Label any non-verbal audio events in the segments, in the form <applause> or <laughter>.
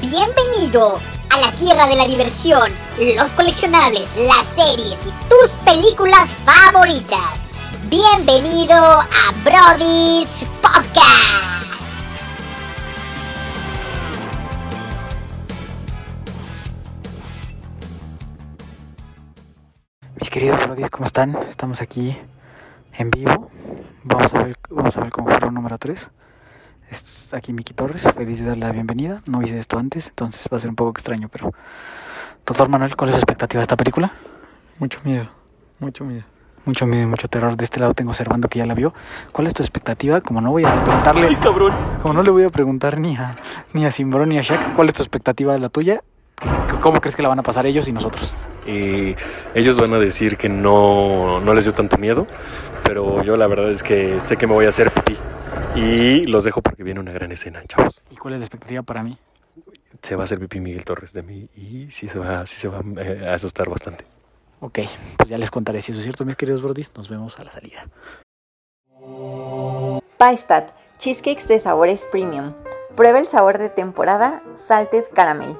Bienvenido a la tierra de la diversión, los coleccionables, las series y tus películas favoritas. Bienvenido a Brody's Podcast. Mis queridos Brodies, ¿cómo están? Estamos aquí en vivo. Vamos a ver, vamos a ver el conjuro número 3. Es aquí Miki Torres, feliz de darle la bienvenida. No hice esto antes, entonces va a ser un poco extraño, pero... Doctor Manuel, ¿cuál es su expectativa de esta película? Mucho miedo, mucho miedo. Mucho miedo y mucho terror. De este lado tengo observando que ya la vio. ¿Cuál es tu expectativa? Como no voy a preguntarle... ¡Ay, cabrón! Como no le voy a preguntar ni a, ni a Simbrón ni a Shaq, ¿cuál es tu expectativa de la tuya? ¿Cómo crees que la van a pasar ellos y nosotros? Y ellos van a decir que no, no les dio tanto miedo, pero yo la verdad es que sé que me voy a hacer pipí. Y los dejo porque viene una gran escena, chavos. ¿Y cuál es la expectativa para mí? Se va a hacer pipí Miguel Torres de mí y sí se va, sí se va eh, a asustar bastante. Ok, pues ya les contaré si eso es cierto, mis queridos brodis. Nos vemos a la salida. Paistat, cheesecakes de sabores premium. Prueba el sabor de temporada Salted Caramel.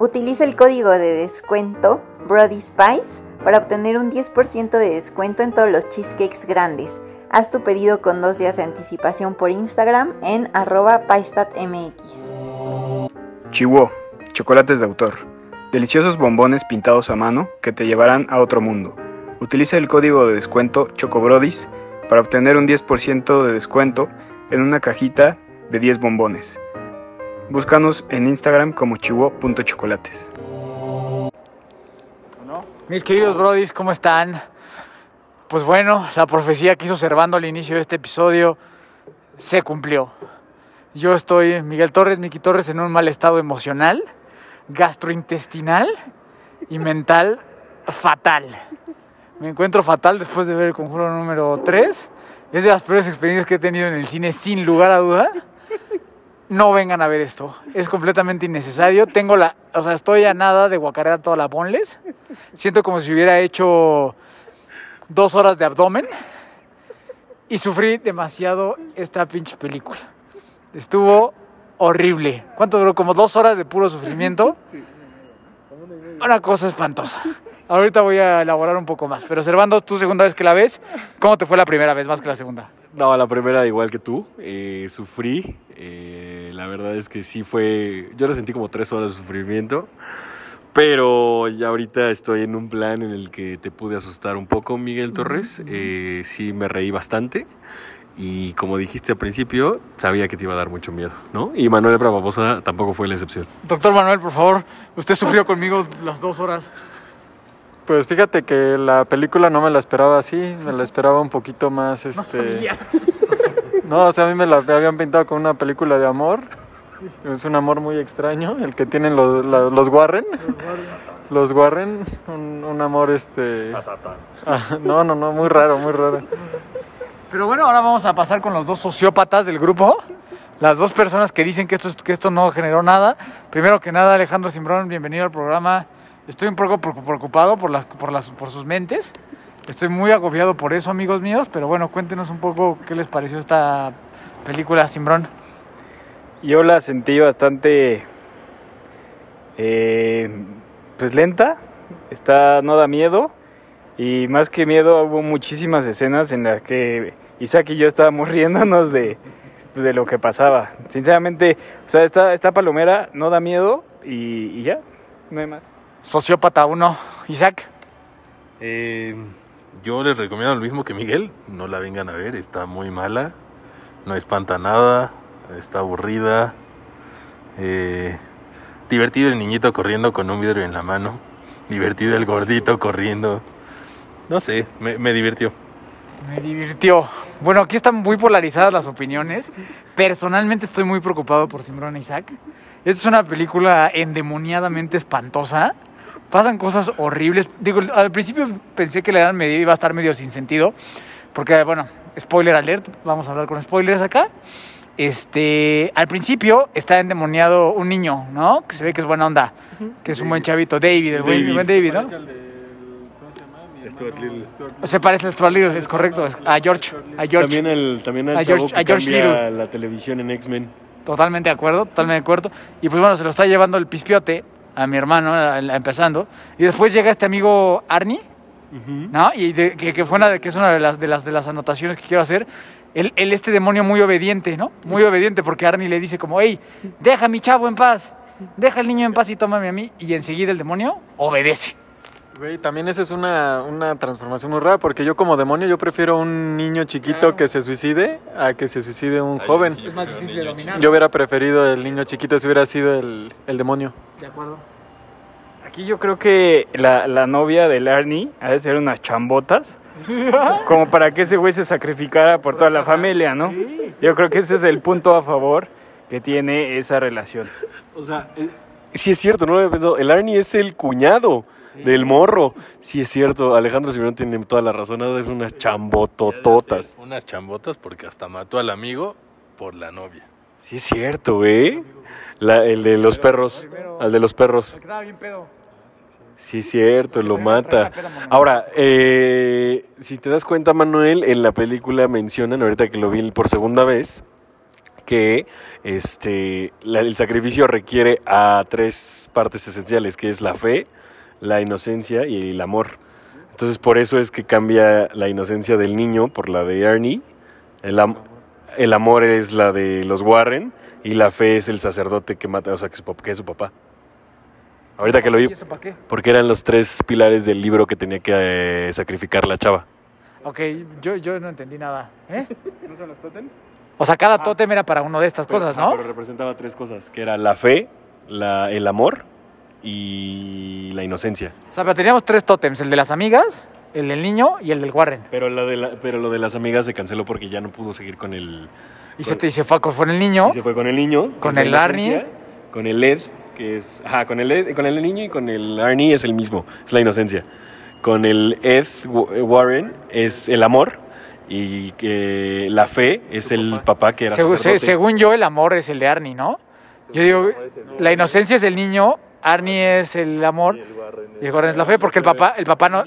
Utiliza el código de descuento Brody Spice para obtener un 10% de descuento en todos los cheesecakes grandes. Haz tu pedido con dos días de anticipación por Instagram en arroba paistatmx. Chihuo, chocolates de autor. Deliciosos bombones pintados a mano que te llevarán a otro mundo. Utiliza el código de descuento CHOCOBRODIS para obtener un 10% de descuento en una cajita de 10 bombones. Búscanos en Instagram como chihuo.chocolates. Mis queridos brodis, ¿cómo están? Pues bueno, la profecía que hizo Servando al inicio de este episodio se cumplió. Yo estoy, Miguel Torres, Miki Torres, en un mal estado emocional, gastrointestinal y mental fatal. Me encuentro fatal después de ver el conjuro número 3. Es de las peores experiencias que he tenido en el cine, sin lugar a duda. No vengan a ver esto. Es completamente innecesario. Tengo la. O sea, estoy a nada de guacarear toda la ponles. Siento como si hubiera hecho dos horas de abdomen. Y sufrí demasiado esta pinche película. Estuvo horrible. ¿Cuánto duró? Como dos horas de puro sufrimiento. Una cosa espantosa. Ahorita voy a elaborar un poco más. Pero Servando, tú segunda vez que la ves, ¿cómo te fue la primera vez más que la segunda? No, la primera igual que tú, eh, sufrí. eh, la verdad es que sí fue, yo la sentí como tres horas de sufrimiento. Pero ya ahorita estoy en un plan en el que te pude asustar un poco, Miguel Torres. Eh, sí me reí bastante. Y como dijiste al principio, sabía que te iba a dar mucho miedo, ¿no? Y Manuel Bravabosa tampoco fue la excepción. Doctor Manuel, por favor, usted sufrió conmigo las dos horas. Pues fíjate que la película no me la esperaba así, me la esperaba un poquito más, este... <laughs> No, o sea, a mí me la habían pintado con una película de amor. Es un amor muy extraño, el que tienen los, la- los Warren. Los Warren, un, un amor, este... Ah, no, no, no, muy raro, muy raro. Pero bueno, ahora vamos a pasar con los dos sociópatas del grupo. Las dos personas que dicen que esto, es- que esto no generó nada. Primero que nada, Alejandro Simbrón, bienvenido al programa. Estoy un poco preocu- preocupado por, las, por, las, por sus mentes. Estoy muy agobiado por eso, amigos míos. Pero bueno, cuéntenos un poco qué les pareció esta película, Simbrón. Yo la sentí bastante, eh, pues lenta, está, no da miedo y más que miedo hubo muchísimas escenas en las que Isaac y yo estábamos <laughs> riéndonos de, pues, de lo que pasaba. Sinceramente, o sea, esta, esta palomera no da miedo y, y ya, no hay más. Sociópata 1, Isaac. Eh, yo les recomiendo lo mismo que Miguel, no la vengan a ver, está muy mala, no espanta nada, está aburrida, eh, divertido el niñito corriendo con un vidrio en la mano, divertido el gordito corriendo, no sé, me, me divirtió. Me divirtió. Bueno, aquí están muy polarizadas las opiniones. Personalmente estoy muy preocupado por Simbrón Isaac. Esta es una película endemoniadamente espantosa. Pasan cosas horribles. Digo, al principio pensé que la edad media iba a estar medio sin sentido. Porque, bueno, spoiler alert, vamos a hablar con spoilers acá. Este, al principio está endemoniado un niño, ¿no? Que se ve que es buena onda, que es un buen chavito, David, el buen David. buen David, ¿no? Stuart Little. Se parece a Stuart Little, es correcto, es- a George, a George. También, el, también al A chavo George- que a George cambia Little. la televisión en X-Men. Totalmente de acuerdo, totalmente de acuerdo. Y pues bueno, se lo está llevando el pispiote a mi hermano, a- a- empezando. Y después llega este amigo Arnie, ¿no? Y de- que, que fue una de, que es una de las, de las de las anotaciones que quiero hacer. Él, él, este demonio muy obediente, ¿no? Muy obediente porque Arnie le dice como, hey, deja a mi chavo en paz, deja al niño en paz y tómame a mí. Y enseguida el demonio obedece. Güey, también esa es una, una transformación muy rara, porque yo como demonio yo prefiero un niño chiquito Claro. que se suicide a que se suicide un Ay, joven. sí, Es más pero difícil de niño dominar. Yo hubiera preferido el niño chiquito si hubiera sido el, el demonio. De acuerdo. Aquí yo creo que la, la novia del Arnie ha de ser unas chambotas. <laughs> Como para que ese güey se sacrificara por toda la familia, ¿no? Yo creo que ese es el punto a favor que tiene esa relación. O sea, eh, sí es cierto, no lo había pensado. El Arnie es el cuñado del morro. Sí es cierto, Alejandro Simeón tiene toda la razón. ser unas chambotototas. Unas chambotas porque hasta mató al amigo por la novia. Sí es cierto, güey. La- el de los perros. Al de los perros. Se quedaba bien pedo. Sí es cierto, lo mata. Ahora, eh, si te das cuenta, Manuel, en la película mencionan, ahorita que lo vi por segunda vez, que este la- el sacrificio requiere a tres partes esenciales, que es la fe, la inocencia y el amor. Entonces, por eso es que cambia la inocencia del niño por la de Ernie. El, am- el amor es la de los Warren y la fe es el sacerdote que mata, o sea, que, su que es su papá. Ahorita que lo vi, ¿Y eso para qué? porque eran los tres pilares del libro que tenía que eh, sacrificar la chava. Ok, yo, yo no entendí nada. ¿eh? <laughs> ¿No son los tótems? O sea, cada tótem era para una de estas cosas, Pero- ¿no? Pero representaba tres cosas, que era la fe, la, el amor y la inocencia. O sea, pero teníamos tres tótems, el de las amigas, el del niño y el del Warren. Pero, la de la- pero lo de las amigas se canceló porque ya no pudo seguir con el... Y se, te, y se fue con el niño. y se fue con el niño. Con la el Arnie. Con el Ed, que es... Ajá, con el, Ed- con el niño y con el Arnie es el mismo, es la inocencia. Con el Ed Wa- Warren es el amor y que la fe es el papá que era Segu- se- según yo, el amor es el de Arnie, ¿no? Yo digo, la inocencia es el niño, Arnie es el amor y el Warren es la fe, porque el papá, el papá no,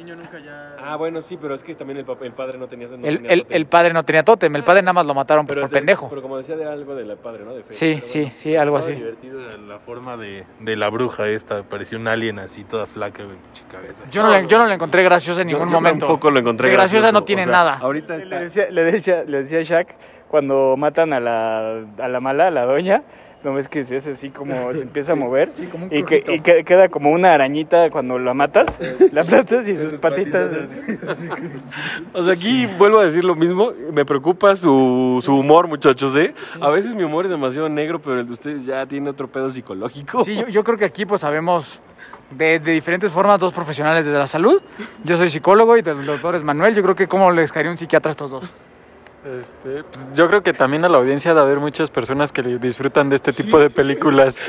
Ah, bueno, sí, pero es que también el, padre no tenía... no el, tenía el- papel. el padre no tenía tótem, el padre nada más lo mataron por, Pero por te- pendejo. Pero como decía, era algo del padre, ¿no? De fe. Sí, Pero sí, bueno. sí, algo así. divertido la forma de, de la bruja esta. Parecía un alien así, toda flaca, güey, pinche cabeza. Yo no, le, yo no le encontré graciosa en Yo- ningún yo momento. tampoco lo encontré De graciosa gracioso, no tiene o sea, nada. Ahorita Le está... decía, le decía, le decía a Shaq cuando matan a la, a la mala, a la doña, no ves que se hace así como <laughs> se empieza a mover Sí, como un y, que, y que- queda como una arañita cuando la matas, <laughs> la aplastas y sus patitas. <laughs> O sea, aquí vuelvo a decir lo mismo. Me preocupa su, su humor, muchachos, ¿eh? A veces mi humor es demasiado negro, pero el de ustedes ya tiene otro pedo psicológico. Sí, yo, yo creo que aquí pues sabemos de, de diferentes formas dos profesionales de la salud. Yo soy psicólogo y el doctor es Manuel. Yo creo que cómo les caería un psiquiatra a estos dos. Este, pues, yo creo que también a la audiencia de haber muchas personas que disfrutan de este tipo de películas.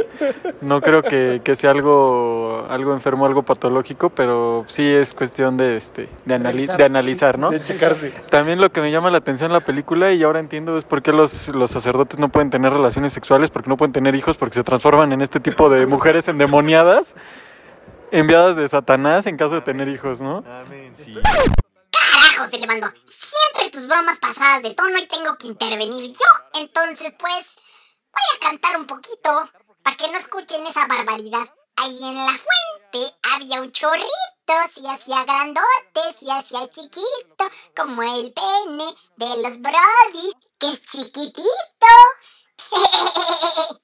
No creo que, que sea algo, algo enfermo, algo patológico, pero sí es cuestión de, este, de, anali- de analizar, ¿no? De checarse. También lo que me llama la atención en la película y ahora entiendo es por qué los, los sacerdotes no pueden tener relaciones sexuales, porque no pueden tener hijos, porque se transforman en este tipo de mujeres endemoniadas, enviadas de Satanás en caso de tener hijos, ¿no? Amén, sí. Carajo, se le mandó. Siempre tus bromas pasadas de tono y tengo que intervenir yo. Entonces, pues, voy a cantar un poquito para que no escuchen esa barbaridad. Ahí en la fuente había un chorrito, si hacía grandote, si hacía chiquito, como el pene de los brodis, que es chiquitito. <laughs>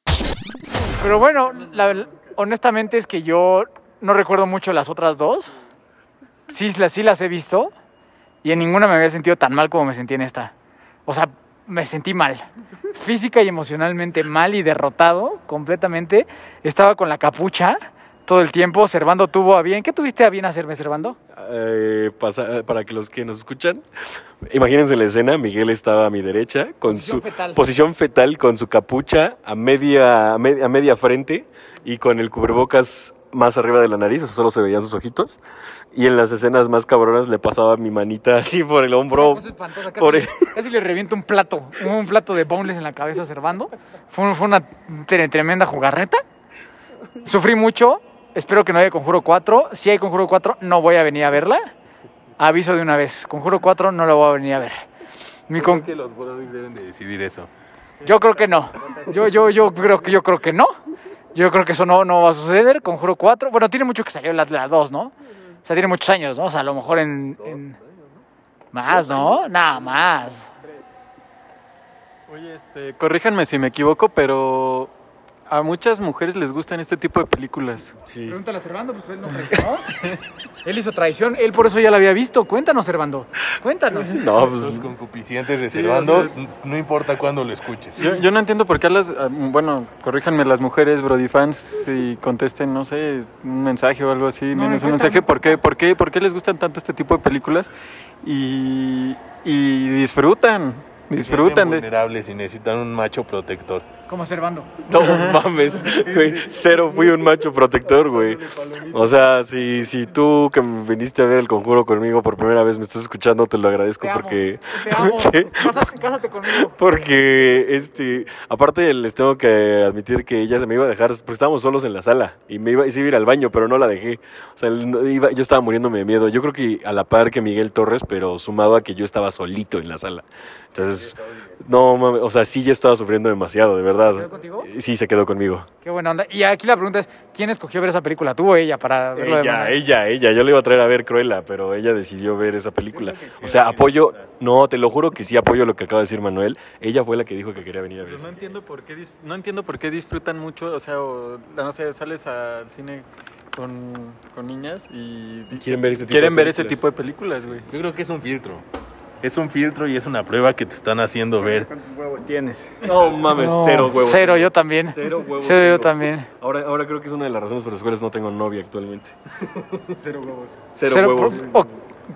Pero bueno, la- honestamente es que yo no recuerdo mucho las otras dos. Sí, las, sí las he visto y en ninguna me había sentido tan mal como me sentí en esta. O sea, me sentí mal. Física y emocionalmente mal y derrotado completamente. Estaba con la capucha todo el tiempo. Servando tuvo a bien. ¿Qué tuviste a bien hacerme, Servando? Eh, pasa- para que los que nos escuchan, imagínense la escena, Miguel estaba a mi derecha con Posición su fetal. posición fetal con su capucha a media, a media, a media frente y con el cubrebocas más arriba de la nariz, o sea, solo se veían sus ojitos. Y en las escenas más cabronas le pasaba mi manita <laughs> así por el hombro. Casi, por el- <laughs> casi le reviento un plato, un plato de boneless en la cabeza a Servando. Fue, fue una tre- tremenda jugarreta. Sufrí mucho. Espero que no haya Conjuro 4. Si hay Conjuro 4, no voy a venir a verla. Aviso de una vez. Conjuro 4 no la voy a venir a ver. Mi con- Creo que los deben de decidir eso. Yo creo que no. Yo, yo, yo creo que yo creo que no. Yo creo que eso no, no va a suceder. Conjuro 4. Bueno, tiene mucho que salió la, la 2, ¿no? O sea, tiene muchos años, ¿no? O sea, a lo mejor en. en- Más, ¿no? Nada más. Oye, este, corríjanme si me equivoco, pero a muchas mujeres les gustan este tipo de películas. Sí. Pregúntale a Servando, pues él no traicionó. <laughs> él hizo traición, él por eso ya la había visto. Cuéntanos, Servando. Cuéntanos. <laughs> No, pues Los concupiscientes Sí, reservando, o sea- no importa cuándo lo escuches. Yo, yo no entiendo por qué a las, bueno, corríjanme las mujeres Brody fans y contesten, no sé, un mensaje o algo así, No, un mensaje, ¿por qué, por, qué, ¿por qué les gustan tanto este tipo de películas? Y, y disfrutan, disfrutan de... vulnerables y necesitan un macho protector. Como Servando. No mames, güey. Cero fui un macho protector, güey. O sea, si, si tú que viniste a ver el conjuro conmigo por primera vez me estás escuchando, te lo agradezco Te amo. porque. Te amo. <laughs> Cásate, cásate conmigo. Porque, este, aparte les tengo que admitir que ella se me iba a dejar, porque estábamos solos en la sala y me iba, y se iba a ir al baño, pero no la dejé. O sea, iba- yo estaba muriéndome de miedo. Yo creo que a la par que Miguel Torres, pero sumado a que yo estaba solito en la sala. Entonces, no mames, o sea, sí ya estaba sufriendo demasiado, de verdad. ¿Se quedó contigo? Sí, se quedó conmigo. Qué buena onda. Y aquí la pregunta es, ¿quién escogió ver esa película? ¿Tú o ella? Para verlo de Ella, manera- ella, ella. Yo le iba a traer a ver Cruella, pero ella decidió ver esa película. O sea, apoyo, no, te lo juro que sí apoyo lo que acaba de decir Manuel. Ella fue la que dijo que quería venir a ver Pero no entiendo por qué no entiendo por qué disfrutan mucho, o sea, o, no sé, sales al cine con, con niñas y Quieren ver ese tipo quieren de ver ese películas. tipo de películas, güey. Yo creo que es un filtro. Es un filtro y es una prueba que te están haciendo ver. ¿Cuántos huevos tienes? No mames, No, cero huevos. Cero, yo también. Cero huevos. Cero, yo también. Ahora, ahora creo que es una de las razones por las cuales no tengo novia actualmente. <laughs> Cero huevos. Cero, Cero huevos. por- oh,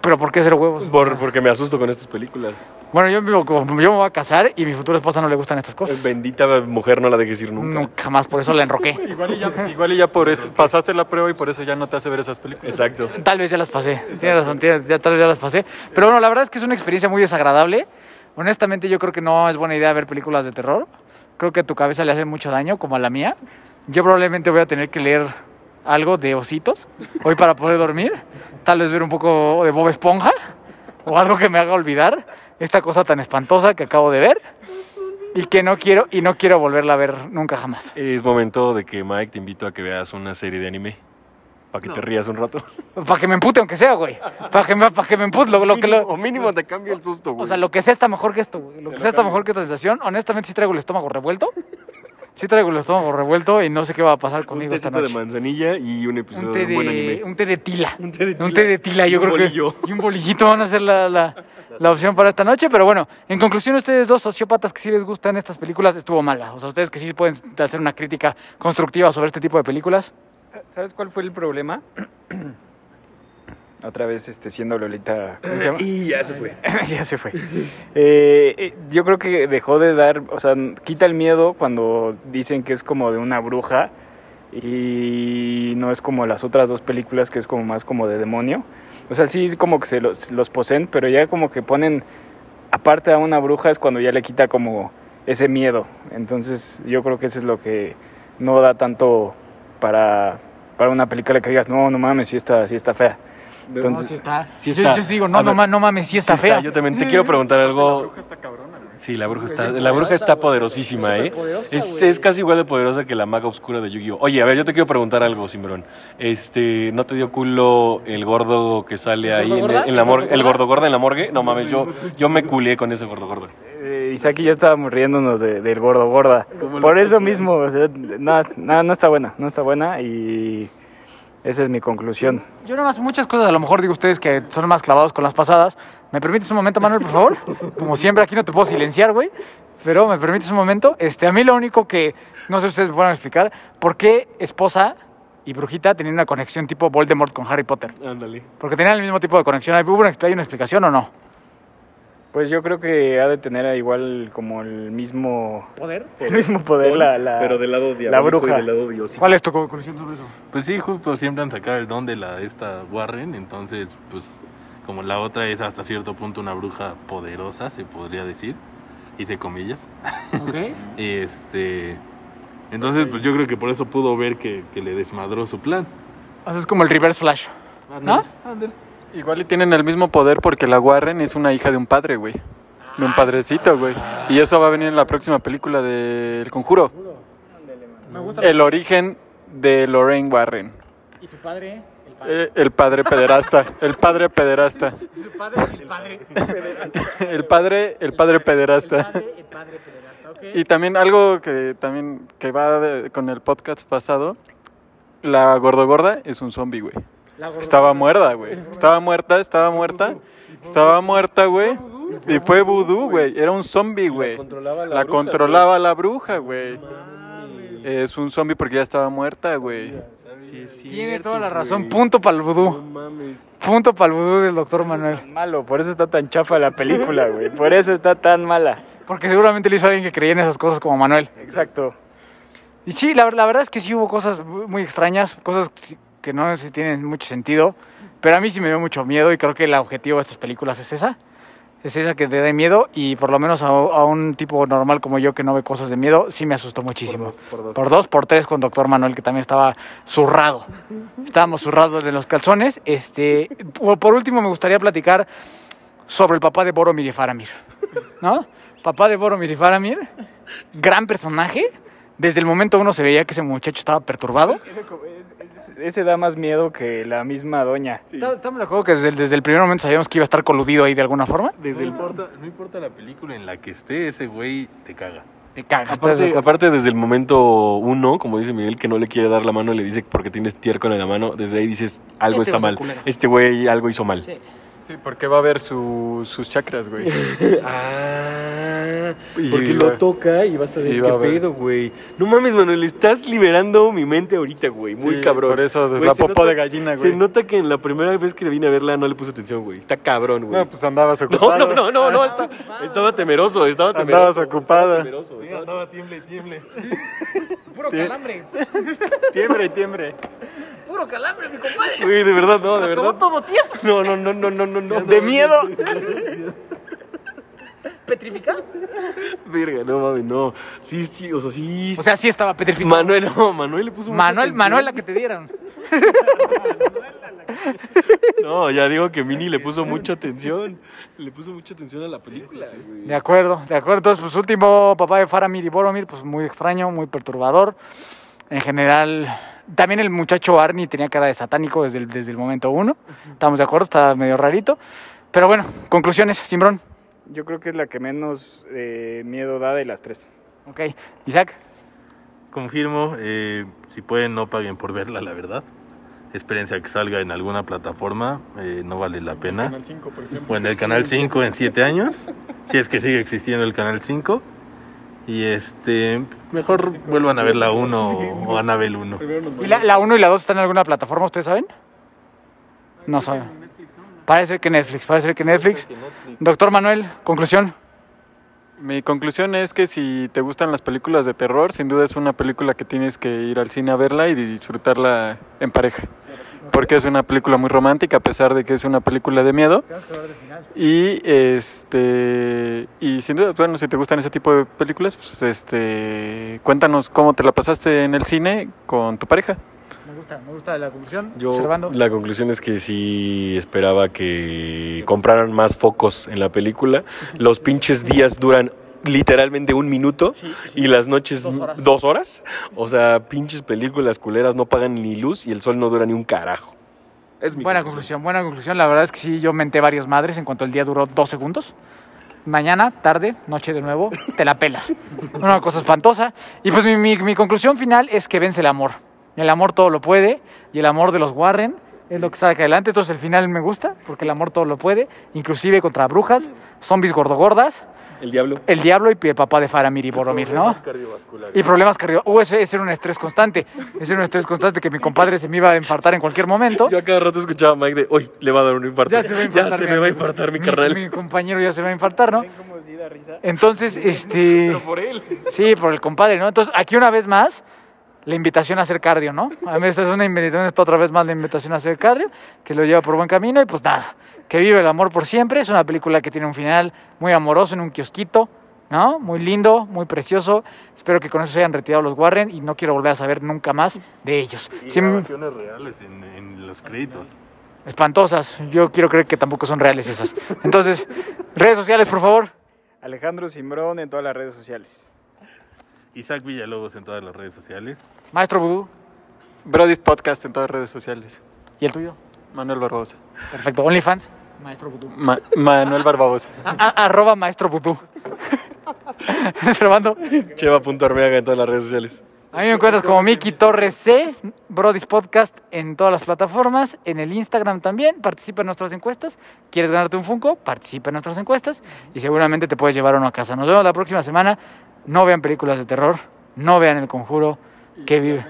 ¿Pero por qué cero huevos? Por- porque me asusto con estas películas. Bueno, yo, me voy a casar y mi futura esposa no le gustan estas cosas. Bendita mujer, no la dejes ir nunca. Nunca jamás, por eso la enroqué. <laughs> Igual y ya, igual y ya por eso <laughs> pasaste la prueba y por eso ya no te hace ver esas películas. Exacto. Tal vez ya las pasé. Tienes razón, tienes- ya, tal vez ya las pasé. Pero bueno, la verdad es que es una experiencia muy desagradable. Honestamente, yo creo que no es buena idea ver películas de terror. Creo que a tu cabeza le hace mucho daño, como a la mía. Yo probablemente voy a tener que leer algo de ositos hoy para poder dormir. Tal vez ver un poco de Bob Esponja o algo que me haga olvidar esta cosa tan espantosa que acabo de ver y que no quiero y no quiero volverla a ver nunca jamás. Es momento de que Mike te invito a que veas una serie de anime. Para que te rías un rato. Para que me empute aunque sea, güey. Para que me, para que me empute. Lo, lo que lo- o mínimo te cambia el susto, güey. O sea, lo que sea está mejor que esto, güey. Lo que sea está mejor que esta sensación. Honestamente, sí traigo el estómago revuelto. Sí traigo el estómago revuelto y no sé qué va a pasar un conmigo esta tecito de noche. manzanilla y un episodio Un de té un buen de, anime. un té de tila. Un té de Un tila. té de tila, Y yo un creo bolillo. que. Y un bolillito van a ser la, la, la opción para esta noche. Pero bueno, en conclusión, ustedes dos sociópatas que sí les gustan estas películas, estuvo mala. O sea, ustedes que sí pueden hacer una crítica constructiva sobre este tipo de películas. ¿Sabes cuál fue el problema? Otra vez este, siendo Lolita. ¿Cómo se llama? Y ya se fue. <laughs> ya se fue. Eh, eh, yo creo que dejó de dar, o sea, quita el miedo cuando dicen que es como de una bruja y no es como las otras dos películas que es como más como de demonio. O sea, sí como que se los, los poseen, pero ya como que ponen aparte a una bruja es cuando ya le quita como ese miedo. Entonces yo creo que eso es lo que no da tanto para, para una película que digas, no, no mames, sí está, sí está fea. Entonces, no, sí está. sí Yo- está. Yo, digo, no, no, ver, ma- no mames, sí está Sí fea. Yo también te quiero preguntar algo. bruja está cabrona, güey. Sí, la bruja está, la bruja está poderosísima, ¿eh? Es, casi igual de poderosa que la maga oscura de Yu-Gi-Oh! Oye, a ver, yo te quiero preguntar algo, Simbrón. Este, ¿no te dio culo el gordo que sale ahí en, la ¿El morgue? ¿El gordo gorda en la morgue? No mames, yo, yo me culié con ese gordo gordo. Eh, Isaac y yo estábamos riéndonos de- del gordo gorda. Por eso mismo, o sea, no, no, no está buena, no está buena y esa es mi conclusión. Yo nada más muchas cosas, a lo mejor digo ustedes que son más clavados con las pasadas. ¿Me permites un momento, Manuel, por favor? <laughs> Como siempre, aquí no te puedo silenciar, güey. Pero me permites un momento. Este, a mí lo único que, no sé si ustedes me pueden explicar, ¿por qué esposa y brujita tenían una conexión tipo Voldemort con Harry Potter? Ándale. Porque tenían el mismo tipo de conexión. ¿Hubo una, ¿Hay una explicación o no? Pues yo creo que ha de tener igual como el mismo, ¿Poder? <laughs> el mismo poder la, la, Pero del lado la diabólico bruja. y del lado diosito. ¿Cuál es tu conclusión sobre eso? Pues sí, justo siempre han sacado el don de la esta Warren, entonces pues como la otra es hasta cierto punto una bruja poderosa, se podría decir, hice comillas. Ok. <laughs> Este entonces pues yo creo que por eso pudo ver que, que le desmadró su plan. O sea, es como el reverse flash. ¿No? Ándale. Igual y tienen el mismo poder porque la Warren es una hija de un padre, güey. de un padrecito, güey. Y eso va a venir en la próxima película de El Conjuro. El origen de Lorraine Warren. Y su padre, el Eh, el padre pederasta. El padre pederasta. Su padre, el padre. <laughs> El padre, el padre pederasta. el padre pederasta, ok. Y también algo que también que va de- con el podcast pasado, la gordogorda es un zombie, güey. Estaba muerta, güey. Estaba muerta, estaba muerta. Estaba muerta, güey. Y fue vudú, güey. Era un zombie, güey. controlaba la La bruja, controlaba la bruja, güey. Es un zombie porque ya estaba muerta, güey. Tiene toda la razón. Punto para el vudú. mames. Punto para el vudú del doctor Manuel. Malo, por eso está tan chafa la película, güey. Por eso está tan mala. Porque seguramente lo hizo alguien que creía en esas cosas como Manuel. Exacto. Y sí, la, la verdad es que sí hubo cosas muy extrañas, cosas que no se tienen mucho sentido. Pero a mí sí me dio mucho miedo y creo que el objetivo de estas películas es esa. Es esa que te dé miedo y por lo menos a, a un tipo normal como yo que no ve cosas de miedo, sí me asustó muchísimo. Por dos, por tres con Doctor Manuel que también estaba zurrado. Estábamos zurrados de los calzones. Este, por, por último me gustaría platicar sobre el papá de Boromir y Faramir. ¿No? Papá de Boromir y Faramir, gran personaje. Desde el momento uno se veía que ese muchacho estaba perturbado. Ese da más miedo que la misma doña. Estamos de acuerdo que desde el, desde el primer momento sabíamos que iba a estar coludido ahí de alguna forma. Desde no, importa, no importa la película en la que esté, ese güey te caga. Te cagas. ¿estás de Aparte, aparte, desde el momento uno, como dice Miguel, que no le quiere dar la mano, le dice porque tienes tierco en la mano, desde ahí dices algo Este está mal. Este güey algo hizo mal. Sí. Sí, porque va a ver su- sus chakras, güey. <laughs> Ah, Y porque lo toca y vas a ver qué a ver. pedo, güey. No mames, Manuel, estás liberando mi mente ahorita, güey. Muy Sí, cabrón. por eso, la se popó nota- de gallina, Se güey. nota que en la primera vez que le vine a verla no le puse atención, güey. Está cabrón, güey. No, pues andabas <laughs> No, ocupado. no, no, no, no, está- estaba temeroso, estaba temeroso. Andabas ocupada. Estaba temeroso, estaba- andaba tiemble, tiemble. <laughs> Puro calambre. Tiembre, tiembre. Puro calambre, mi compadre. Güey, de verdad, no, de Acabó verdad. todo tieso. No, no, no, no, no, no, no. De miedo. Petrificado. Verga, no mames, no. Sí, sí, o sea, sí. O sea, sí estaba petrificado. Manuel, no, Manuel le puso mucha Manuel, atención. Manuel la que te dieron. <laughs> No, ya digo que Mini le puso mucha atención. Le puso mucha atención a la película, güey. De acuerdo, de acuerdo. Entonces, pues último papá de Faramir y Boromir, pues muy extraño, muy perturbador. En general, también el muchacho Arnie tenía cara de satánico desde el, desde el momento uno. Estamos de acuerdo, estaba medio rarito. Pero bueno, conclusiones, Simbrón. Yo creo que es la que menos eh, miedo da de las tres. Ok, Isaac. Confirmo, eh, si pueden no paguen por verla, la verdad. Espérense a que salga en alguna plataforma, eh, no vale la pena. Canal 5, por ejemplo. O en el Canal 5 en 7 años, si es que sigue existiendo el Canal 5. Y este, mejor vuelvan a ver la 1 o Anabel 1. ¿Y la, la 1 y la 2 están en alguna plataforma, ustedes saben? No saben. Parece que Netflix, parece que Netflix. Doctor Manuel, conclusión. Mi conclusión es que si te gustan las películas de terror, sin duda es una película que tienes que ir al cine a verla y disfrutarla en pareja. Porque es una película muy romántica, a pesar de que es una película de miedo. Y este y sin duda, bueno, si te gustan ese tipo de películas, pues este cuéntanos cómo te la pasaste en el cine con tu pareja. Me gusta, me gusta la conclusión. Yo, Observando. la conclusión es que sí esperaba que compraran más focos en la película. Los pinches días duran literalmente un minuto y las noches Dos horas. dos horas. O sea, pinches películas culeras no pagan ni luz y el sol no dura ni un carajo. Es mi Buena conclusión, buena conclusión. La verdad es que sí, yo menté varias madres en cuanto el día duró dos segundos. Mañana, tarde, noche de nuevo, te la pelas. <laughs> Una cosa espantosa. Y pues mi, mi- mi conclusión final es que vence el amor. El amor todo lo puede y el amor de los Warren es lo que saca adelante. Entonces el final me gusta porque el amor todo lo puede, inclusive contra brujas, zombies gordogordas, El diablo. el diablo y el papá de Faramir y Boromir, ¿no? Y problemas cardiovasculares. Uh, ese, ese era un estrés constante. Ese era un estrés constante que mi compadre se me iba a infartar en cualquier momento. Yo a cada rato escuchaba a Mike de, hoy le va a dar un infarto. Ya se va a <laughs> infartar. Ya se mi me va a infartar mi carnal. Mi, compañero ya se va a infartar, ¿no? Entonces, <laughs> este. por él. Sí, por el compadre, ¿no? Entonces, aquí una vez más, la invitación a hacer cardio, ¿no? A mí esta es una invitación, esta otra vez más la invitación a hacer cardio, que lo lleva por buen camino y pues nada, que vive el amor por siempre. Es una película que tiene un final muy amoroso en un kiosquito, ¿no? Muy lindo, muy precioso. Espero que con eso se hayan retirado los Warren y no quiero volver a saber nunca más de ellos. Y Sí, grabaciones reales en, en los créditos. espantosas. Yo quiero creer que tampoco son reales esas. Entonces, redes sociales, por favor. Alejandro Simbrón en todas las redes sociales. Isaac Villalobos en todas las redes sociales. Maestro Vudú. Brody's Podcast en todas las redes sociales. ¿Y el tuyo? Manuel Barbosa. Perfecto. OnlyFans. Maestro Vudú. Ma- Manuel Barbosa. A- a- arroba Maestro Vudú. <laughs> Servando. Cheva.armeaga en todas las redes sociales. A mí me encuentras como Miki Torres C, Brody's Podcast en todas las plataformas, en el Instagram también, participa en nuestras encuestas. ¿Quieres ganarte un Funko? Participa en nuestras encuestas y seguramente te puedes llevar uno a casa. Nos vemos la próxima semana. No vean películas de terror, no vean El Conjuro, que vive.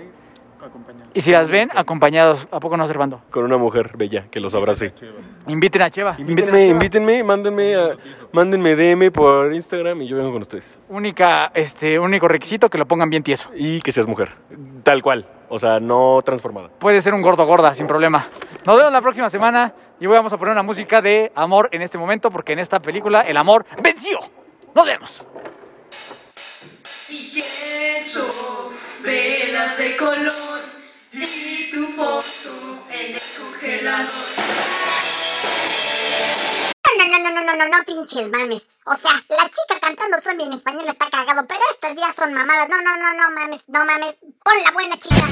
Y si las ven, acompañados, ¿a poco no, Servando? Con una mujer bella que los abrace. Inviten a Cheva. Invítenme, invítenme, mándenme, a- mándenme DM por Instagram y yo vengo con ustedes. Única, este, único requisito que lo pongan bien tieso. Y que seas mujer. Tal cual. O sea, no transformada. Puede ser un gordo gorda, sin problema. Nos vemos la próxima semana y hoy vamos a poner una música de amor en este momento porque en esta película el amor venció. Nos vemos. Incienso, velas de color No, no, no, no, no, no, no, pinches mames. O sea, la chica cantando zombie en español está cagado, pero estas ya son mamadas. No, no, no, no mames, no mames. Pon la buena chica.